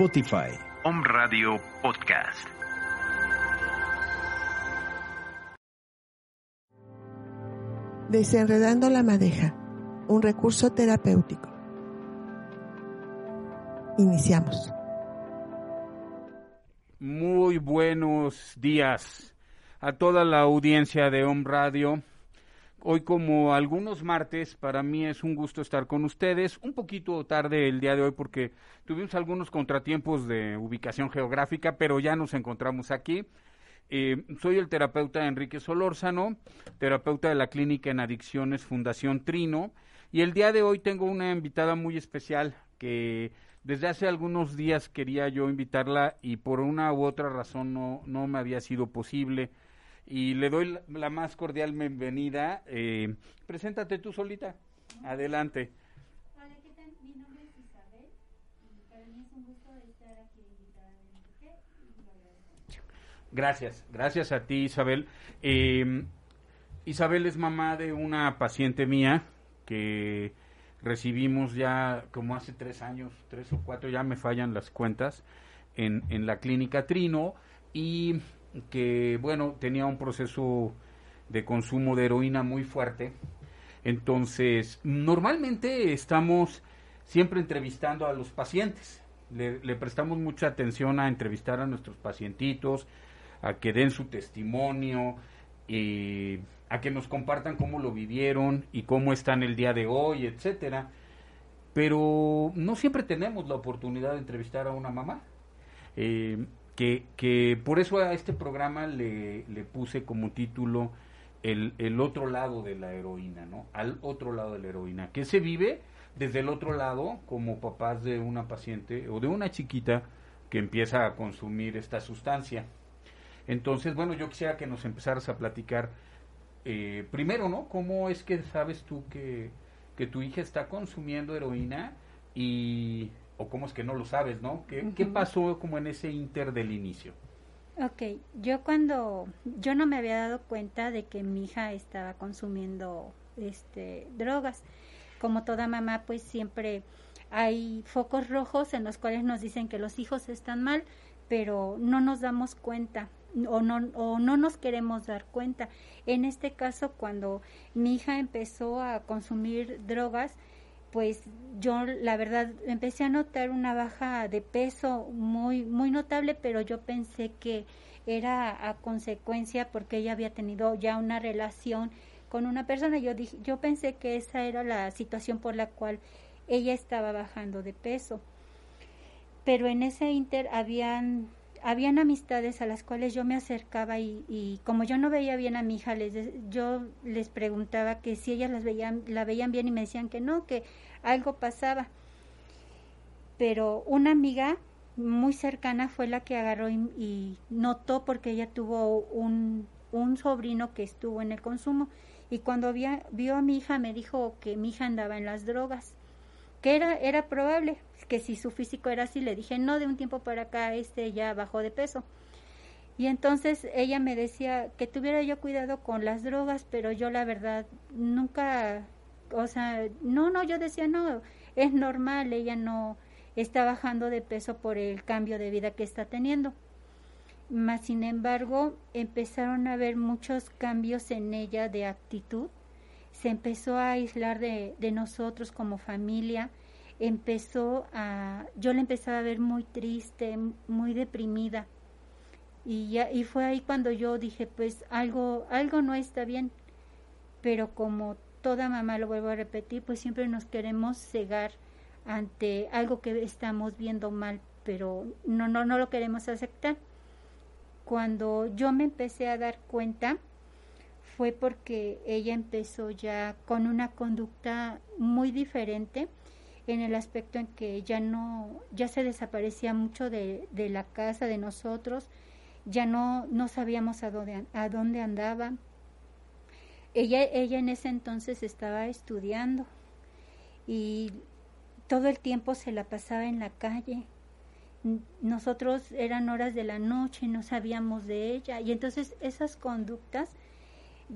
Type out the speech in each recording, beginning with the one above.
Spotify. Om Radio Podcast. Desenredando la madeja, un recurso terapéutico. Iniciamos. Muy buenos días a toda la audiencia de Om Radio. Hoy como algunos martes, para mí es un gusto estar con ustedes. Un poquito tarde el día de hoy porque tuvimos algunos contratiempos de ubicación geográfica, pero ya nos encontramos aquí. Eh, soy el terapeuta Enrique Solórzano, terapeuta de la Clínica en Adicciones Fundación Trino, y el día de hoy tengo una invitada muy especial que desde hace algunos días quería yo invitarla y por una u otra razón no, no me había sido posible. Y le doy la, la más cordial bienvenida. Eh, preséntate tú solita. Adelante. Hola, ¿qué tal? Mi nombre es Isabel y para mí es un gusto estar aquí invitada. Gracias, gracias a ti Isabel. Eh, Isabel es mamá de una paciente mía que recibimos ya como hace tres años, tres o cuatro, ya me fallan las cuentas, en, en la clínica Trino y que, bueno, tenía un proceso de consumo de heroína muy fuerte. Entonces, normalmente estamos siempre entrevistando a los pacientes. Le, prestamos mucha atención a entrevistar a nuestros pacientitos, a que den su testimonio, a que nos compartan cómo lo vivieron y cómo están el día de hoy, etcétera. Pero no siempre tenemos la oportunidad de entrevistar a una mamá. Eh, que, que por eso a este programa le, le puse como título el, el otro lado de la heroína, ¿no? Al otro lado de la heroína, que se vive desde el otro lado como papás de una paciente o de una chiquita que empieza a consumir esta sustancia. Entonces, bueno, yo quisiera que nos empezaras a platicar eh, primero, ¿no? ¿Cómo es que sabes tú que, que tu hija está consumiendo heroína y o cómo es que no lo sabes, ¿no? ¿Qué, ¿qué Ujú. pasó como en ese inter del inicio? Ok, yo cuando yo no me había dado cuenta de que mi hija estaba consumiendo este drogas. Como toda mamá, pues siempre hay focos rojos en los cuales nos dicen que los hijos están mal, pero no nos damos cuenta o no o no nos queremos dar cuenta. En este caso, cuando mi hija empezó a consumir drogas, pues yo la verdad empecé a notar una baja de peso muy muy notable, pero yo pensé que era a consecuencia porque ella había tenido ya una relación con una persona. Yo dije, yo pensé que esa era la situación por la cual ella estaba bajando de peso. Pero en ese inter habían habían amistades a las cuales yo me acercaba y, y como yo no veía bien a mi hija, les, yo les preguntaba que si ellas las veían, la veían bien y me decían que no, que algo pasaba. Pero una amiga muy cercana fue la que agarró y, notó porque ella tuvo un, un sobrino que estuvo en el consumo y cuando vio a mi hija me dijo que mi hija andaba en las drogas que era, era probable que si su físico era así, le dije, no, de un tiempo para acá, este ya bajó de peso. Y entonces ella me decía que tuviera yo cuidado con las drogas, pero yo la verdad nunca, o sea, no, no, yo decía, no, es normal, ella no está bajando de peso por el cambio de vida que está teniendo. Mas, sin embargo, empezaron a haber muchos cambios en ella de actitud se empezó a aislar de, de nosotros como familia, empezó a, yo la empezaba a ver muy triste, muy deprimida. Y ya, y fue ahí cuando yo dije, pues algo, algo no está bien. Pero como toda mamá, lo vuelvo a repetir, pues siempre nos queremos cegar ante algo que estamos viendo mal, pero no, no, no lo queremos aceptar. Cuando yo me empecé a dar cuenta, fue porque ella empezó ya con una conducta muy diferente en el aspecto en que ya no, ya se desaparecía mucho de, de la casa de nosotros, ya no, no sabíamos a dónde, a dónde andaba. Ella, ella en ese entonces estaba estudiando y todo el tiempo se la pasaba en la calle. Nosotros eran horas de la noche, no sabíamos de ella y entonces esas conductas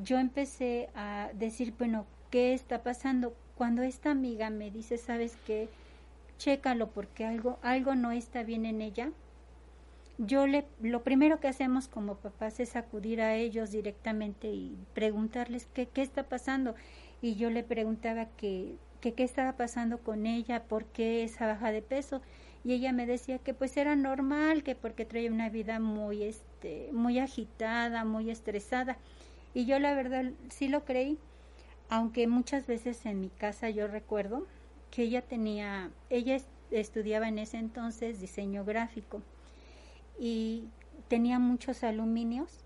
yo empecé a decir, bueno, ¿qué está pasando? Cuando esta amiga me dice, ¿sabes qué? chécalo porque algo, algo no está bien en ella. Yo le, lo primero que hacemos como papás es acudir a ellos directamente y preguntarles qué, qué está pasando. Y yo le preguntaba que, que qué estaba pasando con ella, por qué esa baja de peso. Y ella me decía que pues era normal, que porque traía una vida muy, este, muy agitada, muy estresada. Y yo la verdad sí lo creí, aunque muchas veces en mi casa yo recuerdo que ella tenía, ella estudiaba en ese entonces diseño gráfico y tenía muchos aluminios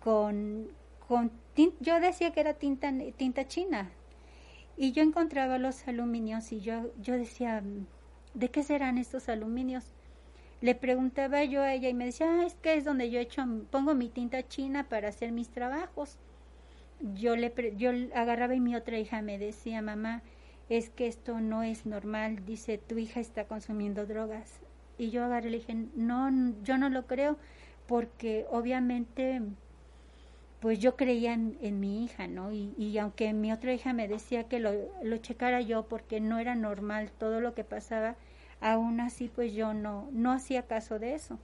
con, con yo decía que era tinta, tinta china y yo encontraba los aluminios y yo, yo decía, ¿de qué serán estos aluminios? Le preguntaba yo a ella y me decía, ah, es que es donde yo hecho, pongo mi tinta china para hacer mis trabajos. Yo le yo agarraba y mi otra hija me decía, mamá, es que esto no es normal, dice, tu hija está consumiendo drogas. Y yo agarré y le dije, no, yo no lo creo, porque obviamente, pues yo creía en, mi hija, ¿no? Y, y, aunque mi otra hija me decía que lo, lo checara yo porque no era normal todo lo que pasaba, aún así pues yo no, no hacía caso de eso.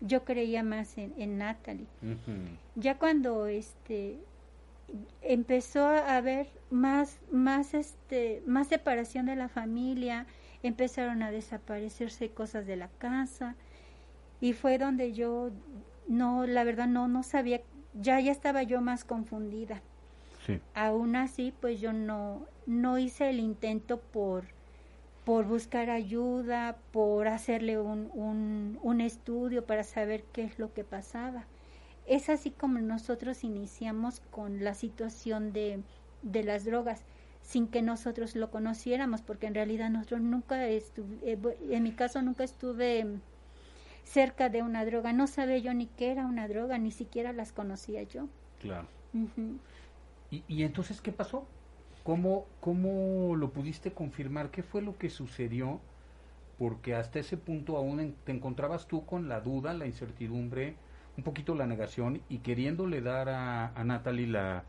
Yo creía más en, en Natalie. Ya cuando este empezó a haber más, más, este, más separación de la familia, empezaron a desaparecerse cosas de la casa y fue donde yo no, la verdad no, no sabía, ya, ya estaba yo más confundida. Sí. Aún así, pues yo no, no hice el intento por, por buscar ayuda, por hacerle un, un, un estudio para saber qué es lo que pasaba es así como nosotros iniciamos con la situación de, de las drogas sin que nosotros lo conociéramos, porque en realidad nosotros nunca estuve, eh, en mi caso nunca estuve cerca de una droga, no sabía yo ni qué era una droga, ni siquiera las conocía yo. Claro. ¿Y, ¿Y, entonces qué pasó? ¿Cómo, ¿Cómo lo pudiste confirmar? ¿Qué fue lo que sucedió? Porque hasta ese punto aún te encontrabas tú con la duda, la incertidumbre, un poquito la negación y queriéndole dar a, a Natalie la,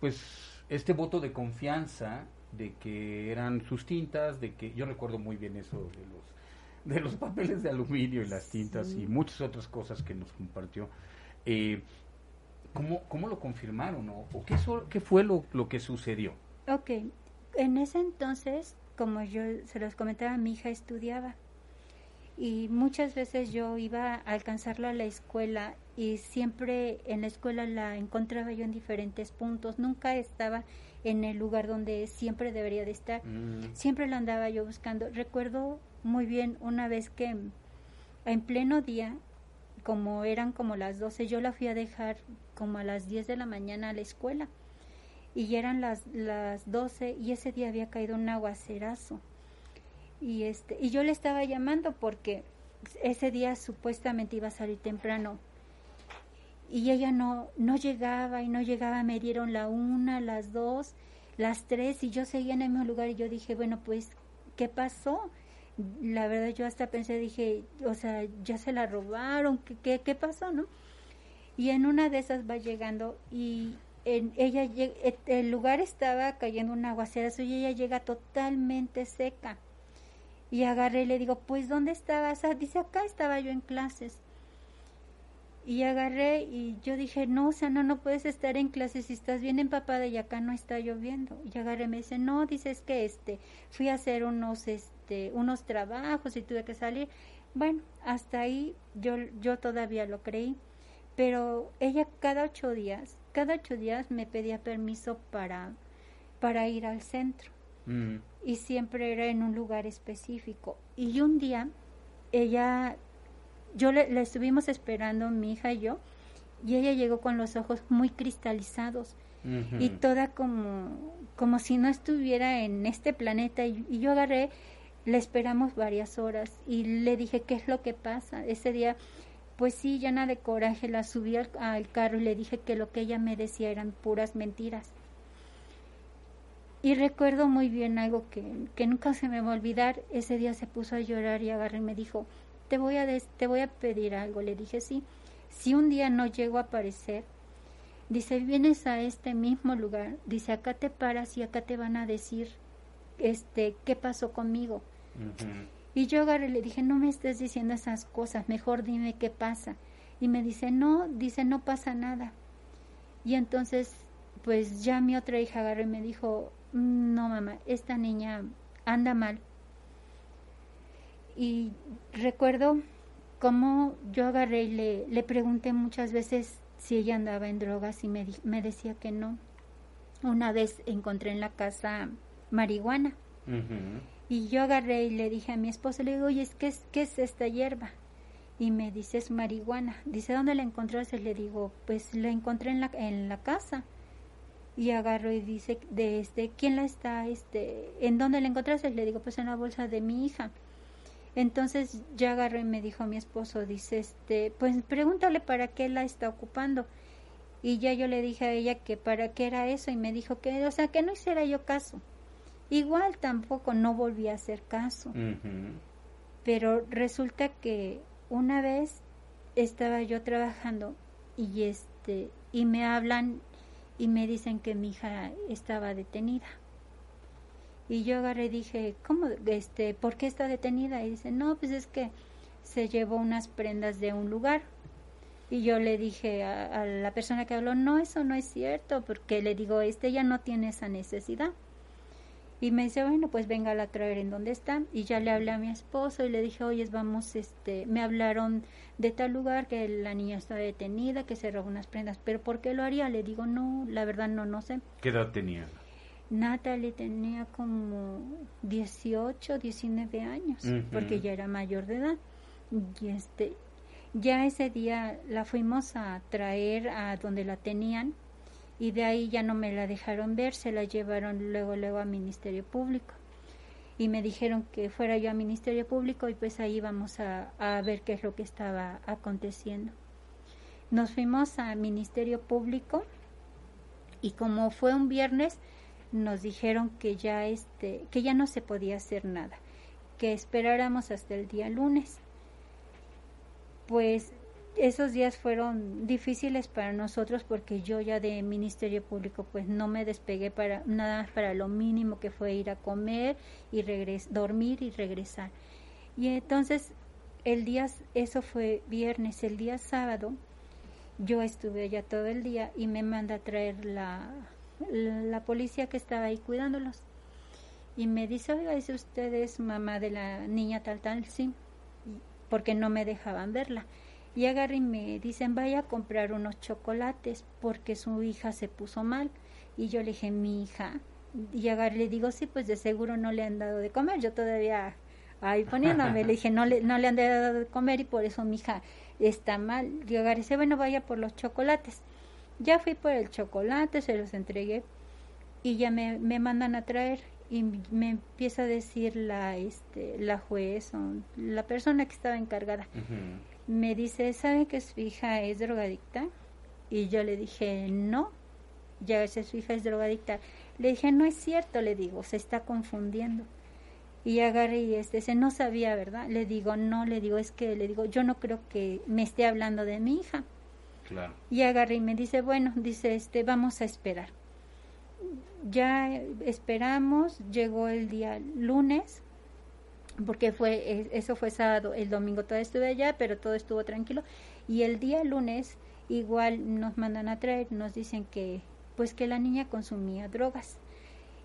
pues, este voto de confianza de que eran sus tintas, de que yo recuerdo muy bien eso de los de los papeles de aluminio y las tintas y muchas otras cosas que nos compartió. Eh, ¿cómo, ¿Cómo lo confirmaron o, o qué, qué fue lo, lo que sucedió? Ok, en ese entonces, como yo se los comentaba, mi hija estudiaba y muchas veces yo iba a alcanzarla a la escuela y siempre en la escuela la encontraba yo en diferentes puntos, nunca estaba en el lugar donde siempre debería de estar, mm. siempre la andaba yo buscando. Recuerdo muy bien una vez que en pleno día, como eran como las 12, yo la fui a dejar como a las 10 de la mañana a la escuela. Y eran las, las 12 y ese día había caído un aguacerazo. Y este y yo le estaba llamando porque ese día supuestamente iba a salir temprano. Y ella no no llegaba y no llegaba. Me dieron la una las dos las tres y yo seguía en el mismo lugar. Y yo dije bueno pues qué pasó la verdad yo hasta pensé dije o sea ya se la robaron qué qué, pasó no y en una de esas va llegando y en ella el lugar estaba cayendo un aguacerazo y ella llega totalmente seca y agarré y le digo, pues ¿dónde estabas? Ah, dice, acá estaba yo en clases. Y agarré y yo dije, no, o sea, no, no puedes estar en clases si estás bien empapada y acá no está lloviendo. Y agarré y me dice, no, dices que este, fui a hacer unos, este, unos trabajos y tuve que salir. Bueno, hasta ahí yo, yo todavía lo creí. Pero ella cada ocho días, cada ocho días me pedía permiso para, para ir al centro. Mm y siempre era en un lugar específico. Y un día ella, yo le, estuvimos esperando mi hija y yo, y ella llegó con los ojos muy cristalizados y toda como, como si no estuviera en este planeta. Y, yo agarré, le esperamos varias horas y le dije, ¿qué es lo que pasa? Ese día, pues sí, llena de coraje, la subí al, al carro y le dije que lo que ella me decía eran puras mentiras y recuerdo muy bien algo que, que, nunca se me va a olvidar. Ese día se puso a llorar y agarré y me dijo, te voy, a te voy a pedir algo. Le dije, sí, si un día no llego a aparecer, dice, vienes a este mismo lugar, dice, acá te paras y acá te van a decir este, qué pasó conmigo. Y yo agarré y le dije, no me estés diciendo esas cosas, mejor dime qué pasa. Y me dice, no, dice, no pasa nada. Y entonces, pues ya mi otra hija agarró y me dijo, no mamá, esta niña anda mal. Y recuerdo cómo yo agarré y le, le pregunté muchas veces si ella andaba en drogas y me, me decía que no. Una vez encontré en la casa marihuana. Y yo agarré y le dije a mi esposo, le digo, oye, ¿qué es, qué es esta hierba? Y me dice, es marihuana. Dice, ¿dónde la encontraste? Le digo, pues la encontré en la, en la casa. Y agarro y dice, de este, ¿quién la está, este, en dónde la encontraste? Le digo, pues en la bolsa de mi hija. Entonces ya agarré y me dijo mi esposo, dice, este, pues pregúntale para qué la está ocupando. Y ya yo le dije a ella que para qué era eso y me dijo que, o sea, que no hiciera yo caso. Igual tampoco no volví a hacer caso. Pero resulta que una vez estaba yo trabajando y este y me hablan y me dicen que mi hija estaba detenida. Y yo agarré y dije, ¿cómo? Este, ¿Por qué está detenida? Y dice, no, pues es que se llevó unas prendas de un lugar. Y yo le dije a, a la persona que habló, no, eso no es cierto, porque le digo, este ya no tiene esa necesidad. Y me dice, bueno, pues venga a traer en donde está. Y ya le hablé a mi esposo y le dije, oye, vamos, este, me hablaron de tal lugar que la niña está detenida, que se robó unas prendas. Pero ¿por qué lo haría? Le digo, no, la verdad no, no sé. ¿Qué edad tenía? Natalie tenía como 18, 19 años, porque ya era mayor de edad. Y este, ya ese día la fuimos a traer a donde la tenían y de ahí ya no me la dejaron ver, se la llevaron luego luego a Ministerio Público y me dijeron que fuera yo a Ministerio Público y pues ahí vamos a, a ver qué es lo que estaba aconteciendo. Nos fuimos a Ministerio Público y como fue un viernes nos dijeron que ya este que ya no se podía hacer nada, que esperáramos hasta el día lunes. Pues esos días fueron difíciles para nosotros porque yo ya de Ministerio Público pues no me despegué para nada para lo mínimo que fue ir a comer y regres dormir y regresar. Y entonces el día, eso fue viernes, el día sábado, yo estuve allá todo el día y me manda a traer la, la, policía que estaba ahí cuidándolos. Y me dice, oiga, dice usted es mamá de la niña tal tal, sí, porque no me dejaban verla y agarré y me dicen vaya a comprar unos chocolates porque su hija se puso mal y yo le dije mi hija y agarré le digo sí pues de seguro no le han dado de comer yo todavía ahí poniéndome le dije no le no le han dado de comer y por eso mi hija está mal y agarré bueno vaya por los chocolates ya fui por el chocolate se los entregué y ya me, me mandan a traer y me empieza a decir la este la juez o la persona que estaba encargada me dice, ¿sabe que su hija es drogadicta? Y yo le dije, no, ya sé su hija es drogadicta. Le dije, no es cierto, le digo, se está confundiendo. Y agarré y este, se no sabía, ¿verdad? Le digo, no, le digo, es que, le digo, yo no creo que me esté hablando de mi hija. Claro. Y agarré y me dice, bueno, dice, este, vamos a esperar. Ya esperamos, llegó el día lunes, porque fue eso fue sábado, el domingo todavía estuve allá, pero todo estuvo tranquilo y el día lunes igual nos mandan a traer, nos dicen que pues que la niña consumía drogas.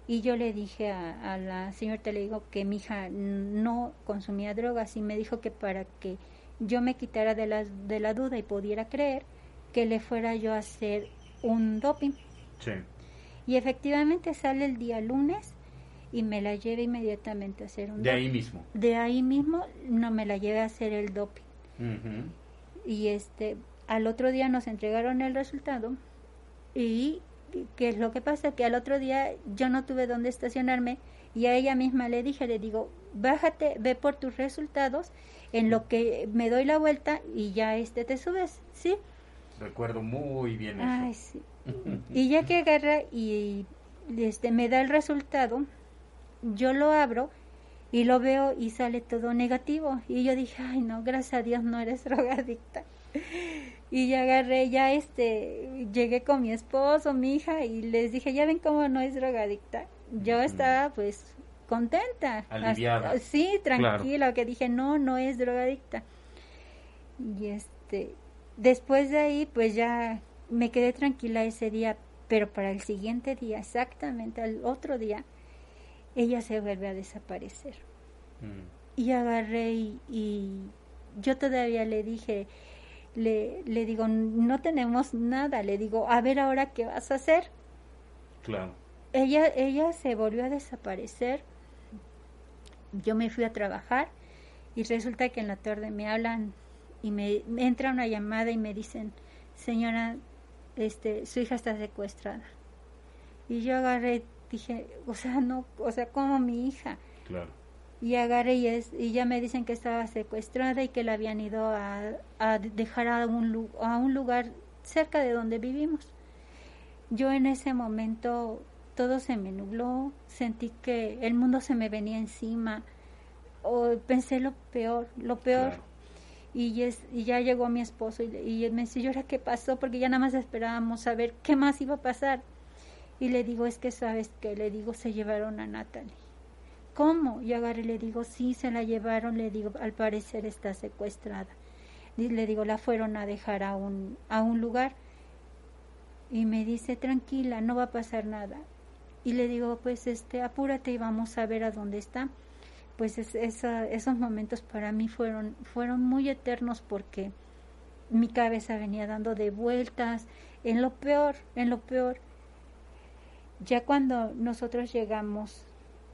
Y yo le dije a, la señorita, le digo que mi hija no consumía drogas y me dijo que para que yo me quitara de la, de la duda y pudiera creer, que le fuera yo a hacer un doping. Sí. Y efectivamente sale el día lunes y me la lleve inmediatamente a hacer un De ahí mismo. De ahí mismo no me la llevé a hacer el doping. Y este, al otro día nos entregaron el resultado y ¿qué es lo que pasa? Que al otro día yo no tuve dónde estacionarme y a ella misma le dije, le digo, bájate, ve por tus resultados, en lo que me doy la vuelta y ya este te subes, ¿sí? Recuerdo muy bien Ay, Sí. y ya que agarra y este me da el resultado, yo lo abro y lo veo y sale todo negativo. Y yo dije, ay no, gracias a Dios no eres drogadicta. Y ya agarré, ya este, llegué con mi esposo, mi hija, y les dije, ya ven cómo no es drogadicta. Yo estaba pues contenta. Aliviada. Hasta- sí, tranquila, que dije, no, no es drogadicta. Y este, después de ahí, pues ya me quedé tranquila ese día, pero para el siguiente día, exactamente al otro día, ella se vuelve a desaparecer. Mm. Y agarré y, y yo todavía le dije, le, le digo, no tenemos nada, le digo, a ver ahora qué vas a hacer. Claro. Ella, ella se volvió a desaparecer. Yo me fui a trabajar y resulta que en la tarde me hablan y me, me entra una llamada y me dicen, señora, este, su hija está secuestrada. Y yo agarré, dije, o sea, no, o sea, como mi hija. Claro. Y agarré y, es, y ya me dicen que estaba secuestrada y que la habían ido a, a dejar a un, a un lugar cerca de donde vivimos. Yo en ese momento todo se me nubló, sentí que el mundo se me venía encima, o pensé lo peor, lo peor. Claro. Y, es, y ya llegó mi esposo y, y él me dice, ¿y ahora qué pasó? Porque ya nada más esperábamos saber qué más iba a pasar. Y le digo, es que sabes que le digo, se llevaron a Natalie. ¿Cómo? Y agarré le digo, sí, se la llevaron, le digo, al parecer está secuestrada. Le digo, la fueron a dejar a un, a un lugar. Y me dice, tranquila, no va a pasar nada. Y le digo, pues este, apúrate y vamos a ver a dónde está. Pues es- esa- esos momentos para mí fueron, fueron muy eternos porque mi cabeza venía dando de vueltas en lo peor, en lo peor. Ya cuando nosotros llegamos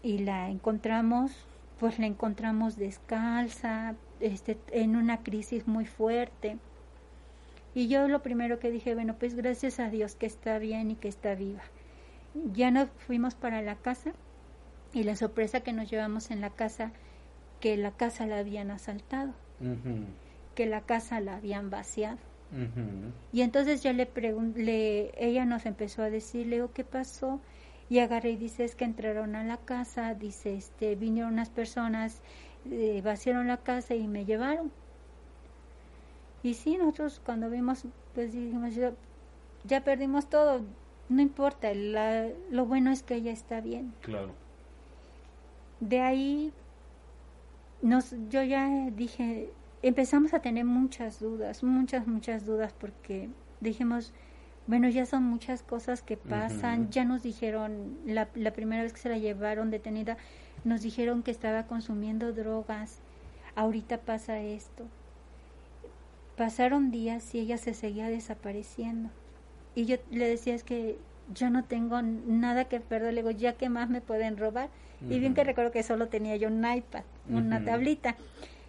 y la encontramos, pues la encontramos descalza, este, en una crisis muy fuerte. Y yo lo primero que dije, bueno, pues gracias a Dios que está bien y que está viva. Ya nos fuimos para la casa y la sorpresa que nos llevamos en la casa, que la casa la habían asaltado, que la casa la habían vaciado. Y entonces ya le pregunté, ella nos empezó a decir, le digo, ¿qué pasó? Y agarré y dice, es que entraron a la casa, dice, este, vinieron unas personas, eh, vaciaron la casa y me llevaron. Y sí, nosotros cuando vimos, pues dijimos, ya, ya perdimos todo, no importa, la- lo bueno es que ella está bien. Claro. De ahí nos, yo ya dije, empezamos a tener muchas dudas, muchas, muchas dudas, porque dijimos, bueno, ya son muchas cosas que pasan, ya nos dijeron, la, la primera vez que se la llevaron detenida, nos dijeron que estaba consumiendo drogas, ahorita pasa esto. Pasaron días y ella se seguía desapareciendo. Y yo le decía, es que yo no tengo nada que perder, le digo, ya que más me pueden robar. Y bien que recuerdo que solo tenía yo un iPad, una tablita.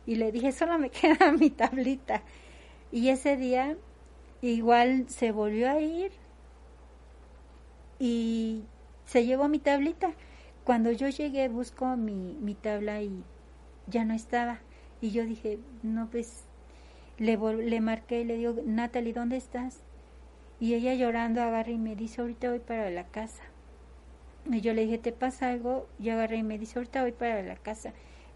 Y le dije, solo me queda mi tablita. Y ese día igual se volvió a ir y se llevó mi tablita. Cuando yo llegué busco mi, mi tabla y ya no estaba. Y yo dije, no, pues le, le marqué y le digo, Natalie, ¿dónde estás? Y ella llorando agarra y me dice, ahorita voy para la casa. Y yo le dije, ¿te pasa algo? Y agarré y me dice, ahorita voy para la casa.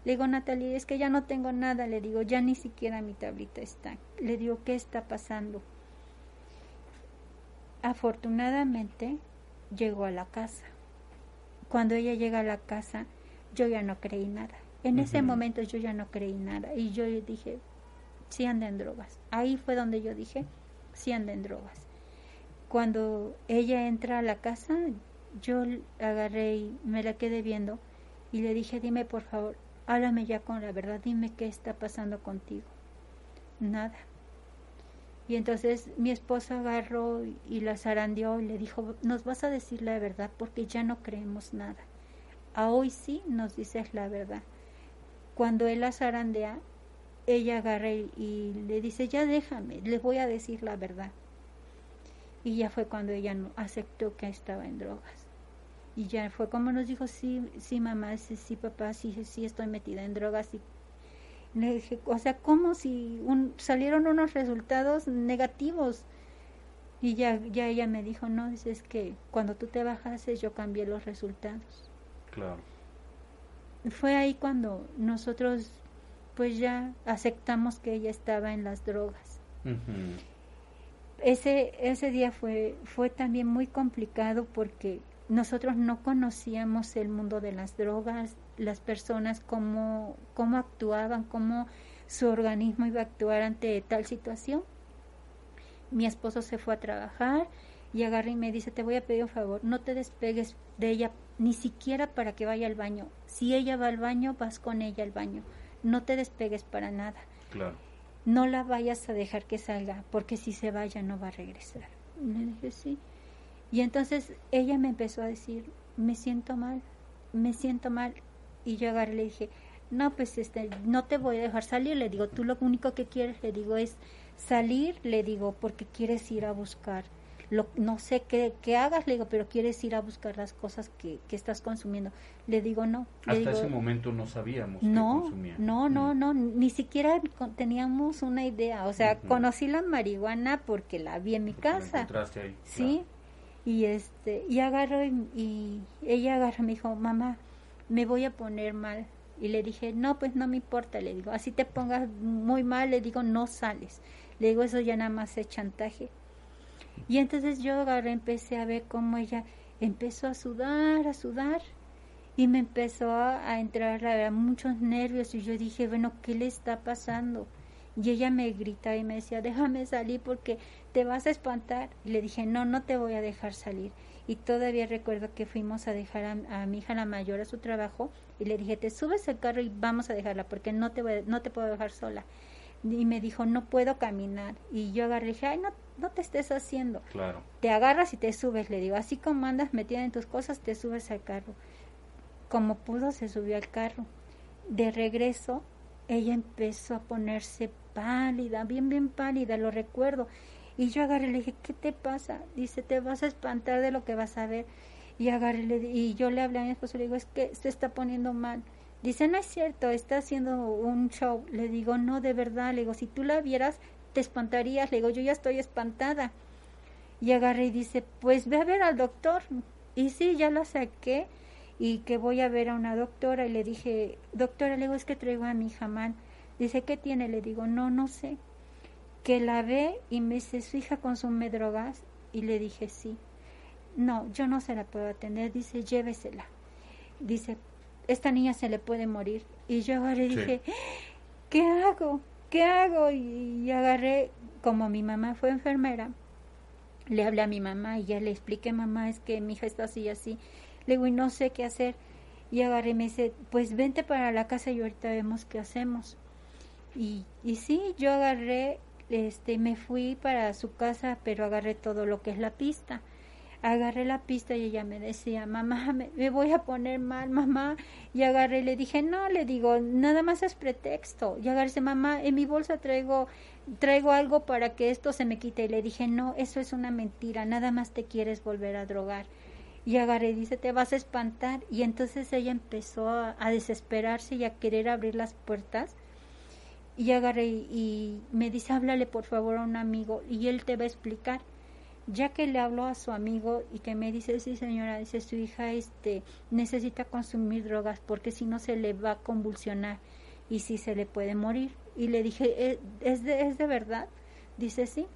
Le digo, Natalie, es que ya no tengo nada. Le digo, ya ni siquiera mi tablita está. Le digo, ¿qué está pasando? Afortunadamente llegó a la casa. Cuando ella llega a la casa, yo ya no creí nada. En ese momento yo ya no creí nada. Y yo dije, sí anda en drogas. Ahí fue donde yo dije, sí anda en drogas. Cuando ella entra a la casa, yo agarré y me la quedé viendo y le dije, dime por favor, háblame ya con la verdad, dime qué está pasando contigo. Nada. Y entonces mi esposo agarró y- la zarandeó y le dijo, nos vas a decir la verdad porque ya no creemos nada. A hoy sí nos dices la verdad. Cuando él la zarandea, ella agarra y, y le dice, ya déjame, les voy a decir la verdad. Y ya fue cuando ella aceptó que estaba en drogas. Y ya fue como nos dijo, sí, sí mamá, sí, sí papá, sí, sí estoy metida en drogas. Y le dije, o sea, como si un, salieron unos resultados negativos. Y ya, ya ella me dijo, no, es, que cuando tú te bajaste yo cambié los resultados. Claro. Fue ahí cuando nosotros pues ya aceptamos que ella estaba en las drogas. Ese, ese día fue, fue también muy complicado porque nosotros no conocíamos el mundo de las drogas, las personas, cómo, cómo actuaban, cómo su organismo iba a actuar ante tal situación. Mi esposo se fue a trabajar y agarra y me dice, te voy a pedir un favor, no te despegues de ella ni siquiera para que vaya al baño. Si ella va al baño, vas con ella al baño. No te despegues para nada. Claro. No la vayas a dejar que salga, porque si se vaya no va a regresar. Y le dije, sí. Y entonces ella me empezó a decir, me siento mal, me siento mal. Y yo agarré y le dije, no, pues este, no te voy a dejar salir. Le digo, tú lo único que quieres, le digo, es salir, le digo, porque quieres ir a buscar. Lo, no sé qué, qué hagas, le digo, pero quieres ir a buscar las cosas que, que estás consumiendo. Le digo, no. Le Hasta digo, ese momento no sabíamos no, que consumía. no, no, Mm. no, ni siquiera teníamos una idea. O sea, conocí la marihuana porque la vi en mi Porque casa. encontraste ahí, Sí, y este, y agarró y, ella agarró me dijo, mamá, me voy a poner mal. Y le dije, no, pues no me importa, le digo, así te pongas muy mal, le digo, no sales. Le digo, eso ya nada más es chantaje. Y entonces yo agarré, empecé a ver cómo ella empezó a sudar, a sudar, y me empezó a, a entrar a, muchos nervios, y yo dije, bueno, ¿qué le está pasando? Y ella me gritaba y me decía, déjame salir porque te vas a espantar. Y le dije, no, no te voy a dejar salir. Y todavía recuerdo que fuimos a dejar a, a mi hija la mayor a su trabajo y le dije, te subes al carro y vamos a dejarla porque no te, voy a- no te puedo dejar sola. Y me dijo, no puedo caminar. Y yo agarré y dije, ay, no, no te estés haciendo. Claro. Te agarras y te subes, le digo, así como andas metida en tus cosas, te subes al carro. Como pudo, se subió al carro. De regreso, ella empezó a ponerse pálida, bien, bien pálida, lo recuerdo. Y yo agarré y le dije, ¿qué te pasa? Dice, te vas a espantar de lo que vas a ver. Y agarré y yo le hablé a mi esposo, le digo, es que se está poniendo mal. Dice, no es cierto, está haciendo un show. Le digo, no, de verdad, le digo, si tú la vieras, te espantarías. Le digo, yo ya estoy espantada. Y agarré y dice, pues ve a ver al doctor. Y sí, ya la saqué y que voy a ver a una doctora. Y le dije, doctora, le digo, es que traigo a mi hija mal. Dice, ¿qué tiene? Le digo, no, no sé. Que la ve y me dice, ¿su hija consume drogas? Y le dije, sí. No, yo no se la puedo atender. Dice, llévesela. Dice, esta niña se le puede morir. Y yo Sí. dije, ¿qué hago? ¿Qué hago? Y, y agarré, como mi mamá fue enfermera, le hablé a mi mamá y ya le expliqué, mamá, es que mi hija está así y así. Le digo, y no sé qué hacer. Y agarré y me dice, pues vente para la casa y ahorita vemos qué hacemos. Y, y sí, yo agarré, este, me fui para su casa, pero agarré todo lo que es la pista. Agarré la pista y ella me decía, mamá, me, me voy a poner mal, mamá. Y agarré y le dije, no, le digo, nada más es pretexto. Y agarré mamá, en mi bolsa traigo, traigo algo para que esto se me quite. Y le dije, no, eso es una mentira, nada más te quieres volver a drogar. Y agarré y dice, te vas a espantar. Y entonces ella empezó a, desesperarse y a querer abrir las puertas. Y agarré y, me dice, háblale por favor a un amigo y él te va a explicar. Ya que le habló a su amigo y que me dice, sí señora, dice su hija este necesita consumir drogas porque si no se le va a convulsionar y si se le puede morir. Y le dije, "¿Eh, ¿es de, es de verdad? Dice, sí.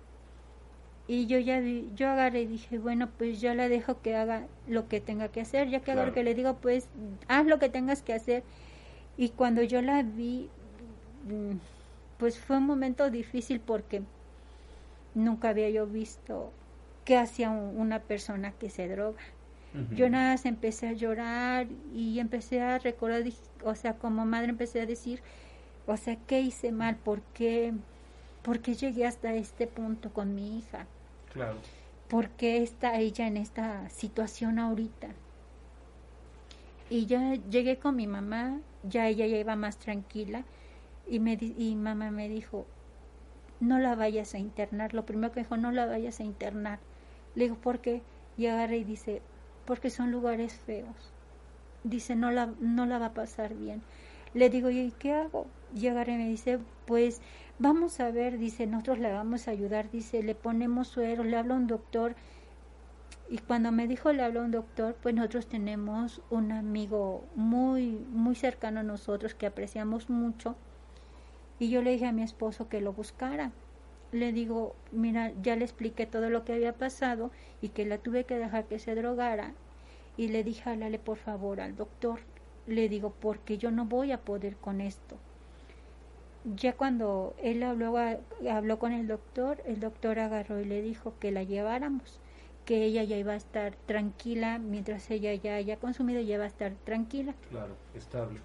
Y yo ya vi, yo agarré y dije, bueno, pues yo la dejo que haga lo que tenga que hacer. Ya que Claro. que le digo, pues haz lo que tengas que hacer. Y cuando yo la vi, mm, pues fue un momento difícil porque nunca había yo visto qué hacía un- una persona que se droga. Yo nada más empecé a llorar y empecé a recordar, dije, o sea, como madre empecé a decir, o sea, ¿qué hice mal? ¿Por qué, por qué llegué hasta este punto con mi hija? Claro. ¿Por qué está ella en esta situación ahorita? Y ya llegué con mi mamá, ya ella ya iba más tranquila y, me, y mamá me dijo, no la vayas a internar. Lo primero que dijo, no la vayas a internar. Le digo, ¿por qué? Y agarra y dice, porque son lugares feos. Dice, no la, no la va a pasar bien. Le digo, ¿y qué hago? Y agarra y me dice, pues vamos a ver, dice, nosotros le vamos a ayudar, dice, le ponemos suero, le habla un doctor. Y cuando me dijo le habla un doctor, pues nosotros tenemos un amigo muy, muy cercano a nosotros que apreciamos mucho. Y yo le dije a mi esposo que lo buscara. Le digo, mira, ya le expliqué todo lo que había pasado y que la tuve que dejar que se drogara y le dije, háblale por favor al doctor. Le digo, porque yo no voy a poder con esto. Ya cuando él habló, habló con el doctor, el doctor agarró y le dijo que la lleváramos, que ella ya iba a estar tranquila mientras ella ya haya consumido, ya iba a estar tranquila. Claro, estable.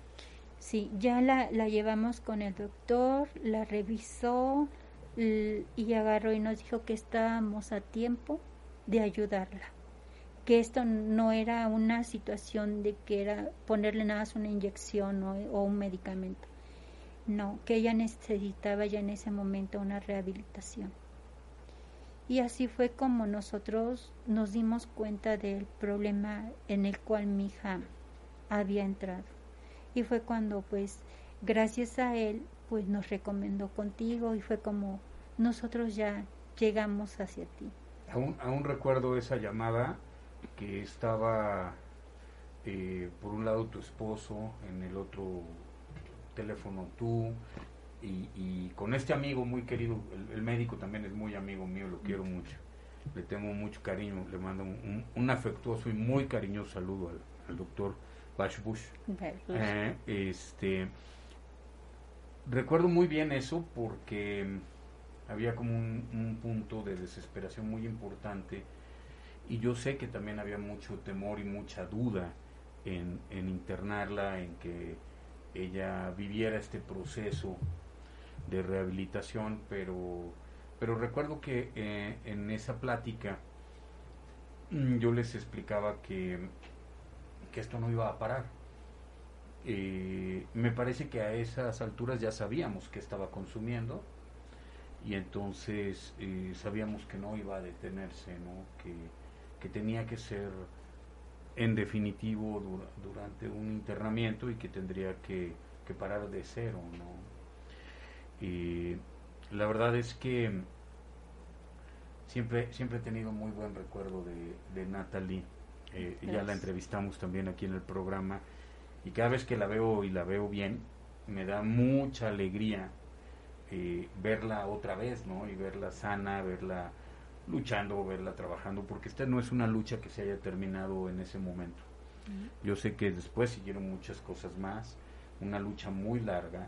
Sí, ya la, la llevamos con el doctor, la revisó y agarró y nos dijo que estábamos a tiempo de ayudarla que esto no era una situación de que era ponerle nada más una inyección o, un medicamento. No, que ella necesitaba ya en ese momento una rehabilitación. Y así fue como nosotros nos dimos cuenta del problema en el cual mi hija había entrado. Y fue cuando pues gracias a él pues nos recomendó contigo y fue como nosotros ya llegamos hacia ti. Aún, recuerdo esa llamada que estaba eh, por un lado tu esposo, en el otro teléfono tú, y, con este amigo muy querido, el, médico también es muy amigo mío, lo quiero mucho, le tengo mucho cariño, le mando un, afectuoso y muy cariñoso saludo al, doctor Bashbush. Eh, este, recuerdo muy bien eso porque había como un punto de desesperación muy importante y yo sé que también había mucho temor y mucha duda en, internarla, en que ella viviera este proceso de rehabilitación, pero, pero recuerdo que eh, en esa plática mm, yo les explicaba que, que esto no iba a parar. Eh, me parece que a esas alturas ya sabíamos que estaba consumiendo y entonces eh, sabíamos que no iba a detenerse, ¿no? que que tenía que ser en definitivo durante un internamiento y que tendría que, parar de cero, ¿no? Y la verdad es que siempre, siempre he tenido muy buen recuerdo de, de Natalie. Eh, ya la entrevistamos también aquí en el programa y cada vez que la veo y la veo bien, me da mucha alegría eh, verla otra vez, ¿no? Y verla sana, verla luchando, verla trabajando, porque esta no es una lucha que se haya terminado en ese momento. Yo sé que después siguieron muchas cosas más, una lucha muy larga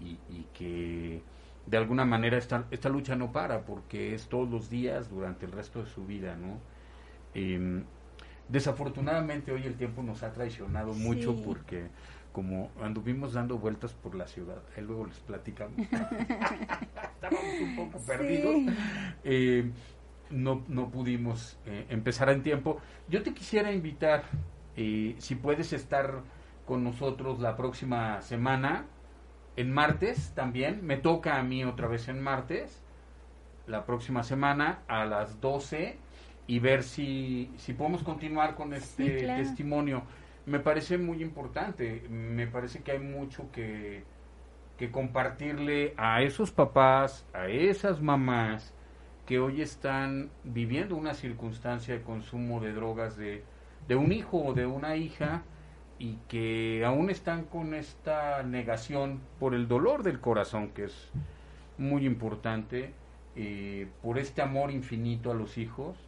y, que de alguna manera esta, esta lucha no para porque es todos los días durante el resto de su vida, ¿no? Em, desafortunadamente hoy el tiempo nos ha traicionado mucho porque como anduvimos dando vueltas por la ciudad, ahí luego les platicamos, estábamos un poco perdidos. Eh, no, no pudimos eh, empezar en tiempo. Yo te quisiera invitar, eh, si puedes estar con nosotros la próxima semana, en martes también, me toca a mí otra vez en martes, la próxima semana a las 12 y ver si, si podemos continuar con este testimonio. Me parece muy importante, me parece que hay mucho que, que compartirle a esos papás, a esas mamás, que hoy están viviendo una circunstancia de consumo de drogas de, de un hijo o de una hija y que aún están con esta negación por el dolor del corazón, que es muy importante, eh, por este amor infinito a los hijos,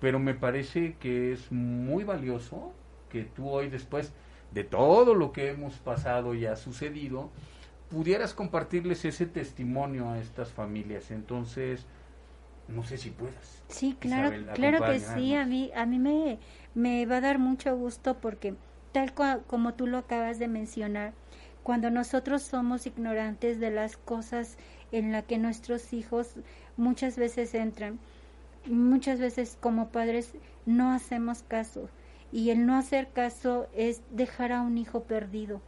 pero me parece que es muy valioso que tú hoy, después de todo lo que hemos pasado y ha sucedido, pudieras compartirles ese testimonio a estas familias. Entonces, no sé si puedas. Sí, claro, claro que sí, a mí, a mí me, me va a dar mucho gusto porque tal como tú lo acabas de mencionar, cuando nosotros somos ignorantes de las cosas en las que nuestros hijos muchas veces entran, muchas veces como padres no hacemos caso y el no hacer caso es dejar a un hijo perdido.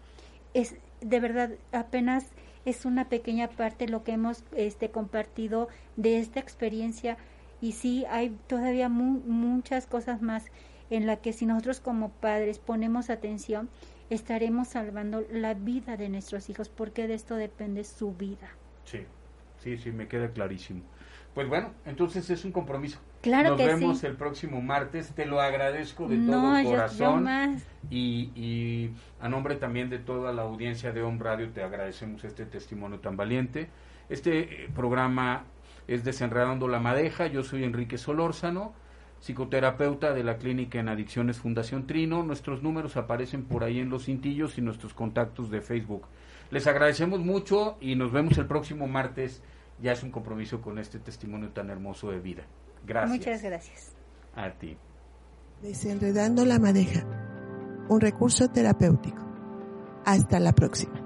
Es de verdad apenas es una pequeña parte lo que hemos este, compartido de esta experiencia y sí hay todavía muchas cosas más en la que si nosotros como padres ponemos atención estaremos salvando la vida de nuestros hijos porque de esto depende su vida. Sí, sí, sí, me queda clarísimo. Pues bueno, entonces es un compromiso. Claro Nos vemos el próximo martes. Te lo agradezco de todo corazón. Y, y, a nombre también de toda la audiencia de Home Radio te agradecemos este testimonio tan valiente. Este eh, programa es Desenredando la Madeja. Yo soy Enrique Solórzano. psicoterapeuta de la clínica en adicciones Fundación Trino. Nuestros números aparecen por ahí en los cintillos y nuestros contactos de Facebook. Les agradecemos mucho y nos vemos el próximo martes. Ya es un compromiso con este testimonio tan hermoso de vida. Gracias. Muchas gracias. A ti. Desenredando la madeja, un recurso terapéutico. Hasta la próxima.